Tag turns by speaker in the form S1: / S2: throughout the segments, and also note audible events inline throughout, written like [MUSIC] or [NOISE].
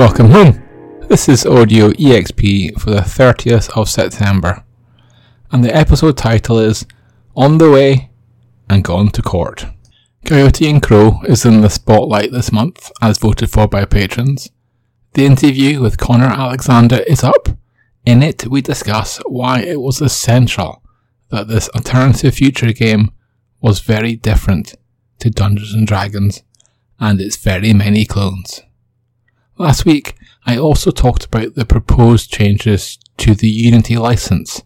S1: Welcome home. This is Audio EXP for the 30th of September, and the episode title is On the Way and Gone to Court. Coyote and Crow is in the spotlight this month, as voted for by patrons. The interview with Connor Alexander is up. In it, we discuss why it was essential that this alternative future game was very different to Dungeons and Dragons and its very many clones. Last week, I also talked about the proposed changes to the Unity license,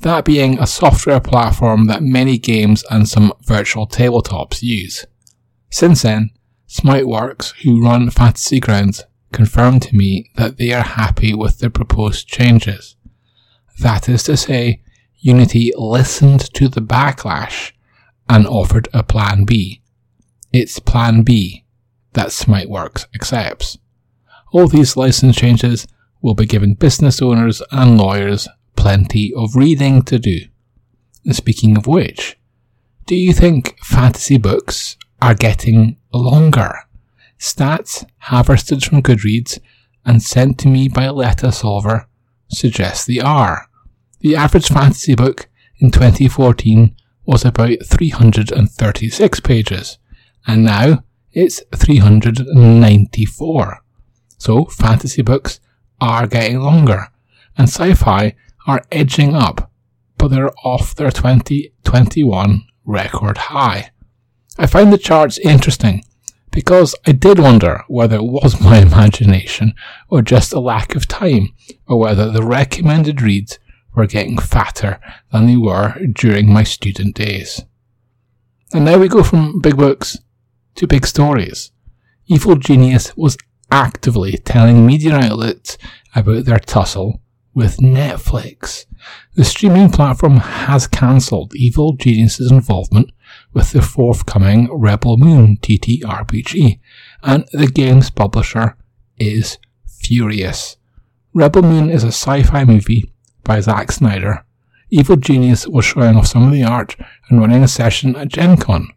S1: that being a software platform that many games and some virtual tabletops use. Since then, Smiteworks, who run Fantasy Grounds, confirmed to me that they are happy with the proposed changes. That is to say, Unity listened to the backlash and offered a plan B. It's plan B that Smiteworks accepts. All these license changes will be giving business owners and lawyers plenty of reading to do. And speaking of which, do you think fantasy books are getting longer? Stats harvested from Goodreads and sent to me by a Letter Solver suggest they are. The average fantasy book in 2014 was about 336 pages, and now it's 394. So fantasy books are getting longer, and sci-fi are edging up, but they're off their 2021 record high. I find the charts interesting because I did wonder whether it was [LAUGHS] my imagination or just a lack of time, or whether the recommended reads were getting fatter than they were during my student days. And now we go from big books to big stories. Evil Genius was actively telling media outlets about their tussle with Netflix. The streaming platform has cancelled Evil Genius's involvement with the forthcoming Rebel Moon TTRPG, and the game's publisher is furious. Rebel Moon is a sci-fi movie by Zack Snyder. Evil Genius was showing off some of the art and running a session at Gen Con.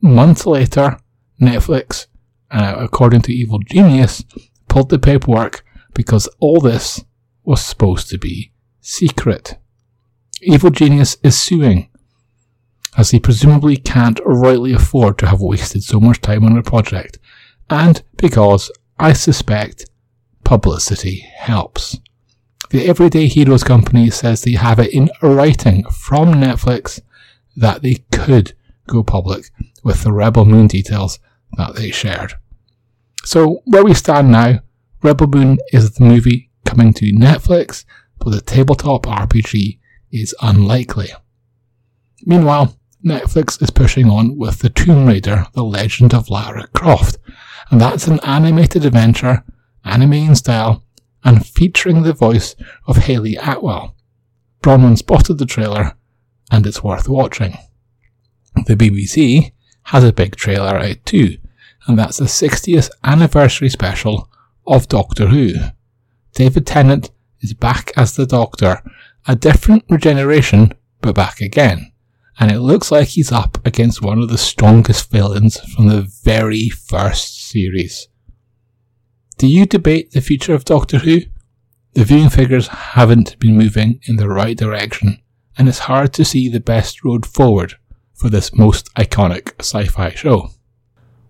S1: Months later, Netflix uh, according to Evil Genius, pulled the paperwork because all this was supposed to be secret. Evil Genius is suing, as he presumably can't rightly afford to have wasted so much time on a project, and because, I suspect, publicity helps. The Everyday Heroes company says they have it in writing from Netflix that they could go public with the Rebel Moon details that they shared. So, where we stand now, Rebel Moon is the movie coming to Netflix, but the tabletop RPG is unlikely. Meanwhile, Netflix is pushing on with The Tomb Raider, The Legend of Lara Croft, and that's an animated adventure, anime in style, and featuring the voice of Hayley Atwell. Bronwyn spotted the trailer, and it's worth watching. The BBC has a big trailer out too, and that's the 60th anniversary special of Doctor Who. David Tennant is back as the Doctor, a different regeneration, but back again. And it looks like he's up against one of the strongest villains from the very first series. Do you debate the future of Doctor Who? The viewing figures haven't been moving in the right direction, and it's hard to see the best road forward for this most iconic sci-fi show.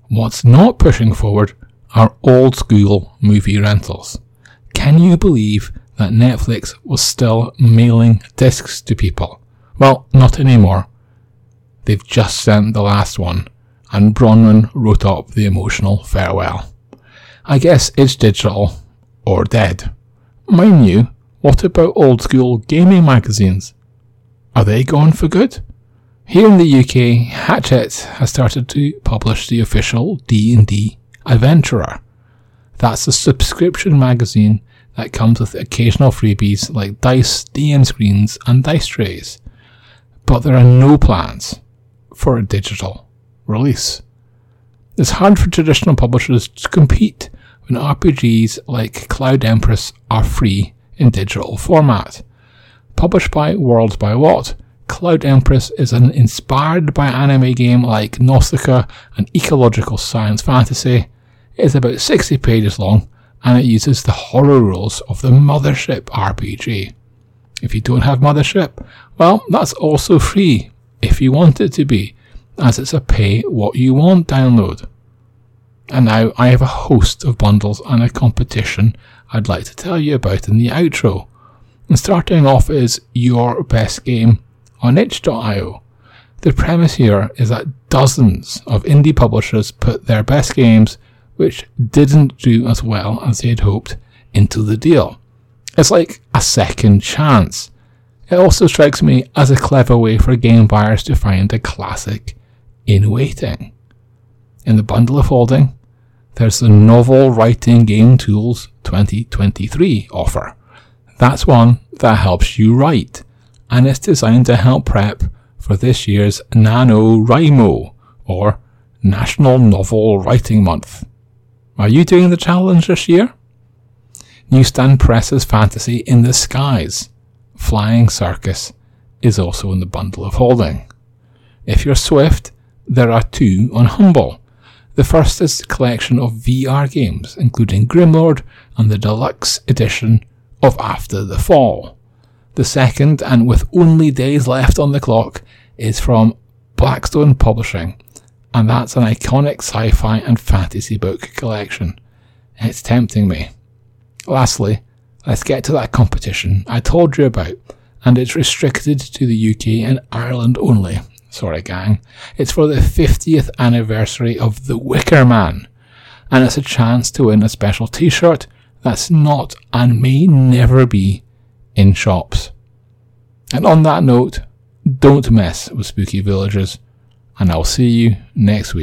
S1: What's not pushing forward are old school movie rentals. Can you believe that Netflix was still mailing discs to people? Well, not anymore. They've just sent the last one, and Bronwyn wrote up the emotional farewell. I guess it's digital or dead. Mind you, what about old school gaming magazines? Are they gone for good? Here in the UK, Hachette has started to publish the official D&D Adventurer. That's a subscription magazine that comes with occasional freebies like dice, DM screens, and dice trays. But there are no plans for a digital release. It's hard for traditional publishers to compete when RPGs like Cloud Empress are free in digital format. Published by Worlds by What, Cloud Empress is an inspired by anime game like Nausicaa, an ecological science fantasy. It is about 60 pages long, and it uses the horror rules of the Mothership RPG. If you don't have Mothership, well, that's also free if you want it to be, as it's a pay what you want download. And now I have a host of bundles and a competition I'd like to tell you about in the outro. And starting off is Your Best Game on itch.io. The premise here is that dozens of indie publishers put their best games, which didn't do as well as they had hoped, into the deal. It's like a second chance. It also strikes me as a clever way for game buyers to find a classic in waiting. In the bundle of holding, there's the Novel Writing Game Tools 2023 offer. That's one that helps you write, and it's designed to help prep for this year's NaNoWriMo, or National Novel Writing Month. Are you doing the challenge this year? Newsstand Press's fantasy In the Skies, Flying Circus, is also in the bundle of holding. If you're swift, there are two on Humble. The first is a collection of VR games, including Grimlord and the deluxe edition of After the Fall. The second, and with only days left on the clock, is from Blackstone Publishing, and that's an iconic sci fi and fantasy book collection. It's tempting me. Lastly, let's get to that competition I told you about, and it's restricted to the UK and Ireland only. Sorry, gang. It's for the 50th anniversary of The Wicker Man, and it's a chance to win a special t shirt that's not and may never be in shops. And on that note, don't mess with spooky villagers, and I'll see you next week.